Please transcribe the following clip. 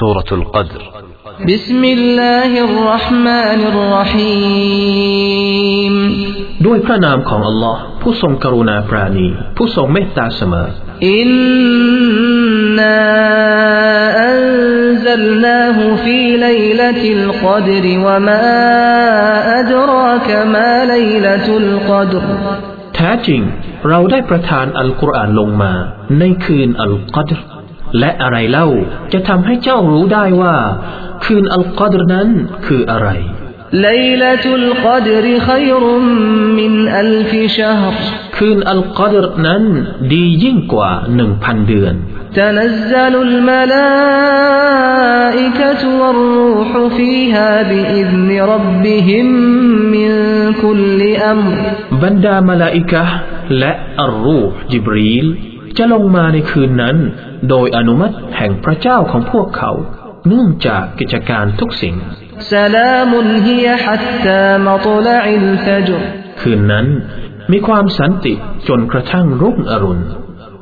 سورة القدر بسم الله الرحمن الرحيم ด้วยพระนามของอัลลอฮ์ผู้ทรงกรุณาปราณี ผู้ทรงเมตตาเสมอ إنا أنزلناه في ليلة القدر وما أدراك ما ليلة القدر แท้จริงเราได้ประทานอัลกุรอานลงมาในคืนอัลกัดร และอะไรเล่าจะทำให้เจ้ารู้ได้ว่า คืนอัลกัดรนั้นคืออะไร ليلة القدر خير من ألف شهر คืนอัลกัดรนั้นดียิ่งกว่าหนึ่งพันเดือน تنزل الملائكة والروح فيها بإذن ربهم من كل أمر บรรดามาลาอิกะห์และอัลรูห์จิบรีล จะลงมาในคืนนั้น โดยอนุมัติแห่งพระเจ้าของพวกเขา เนื่องจากกิจการทุกสิ่งคืนนั้นมีความสันติจนกระทั่งรุ่งอรุณ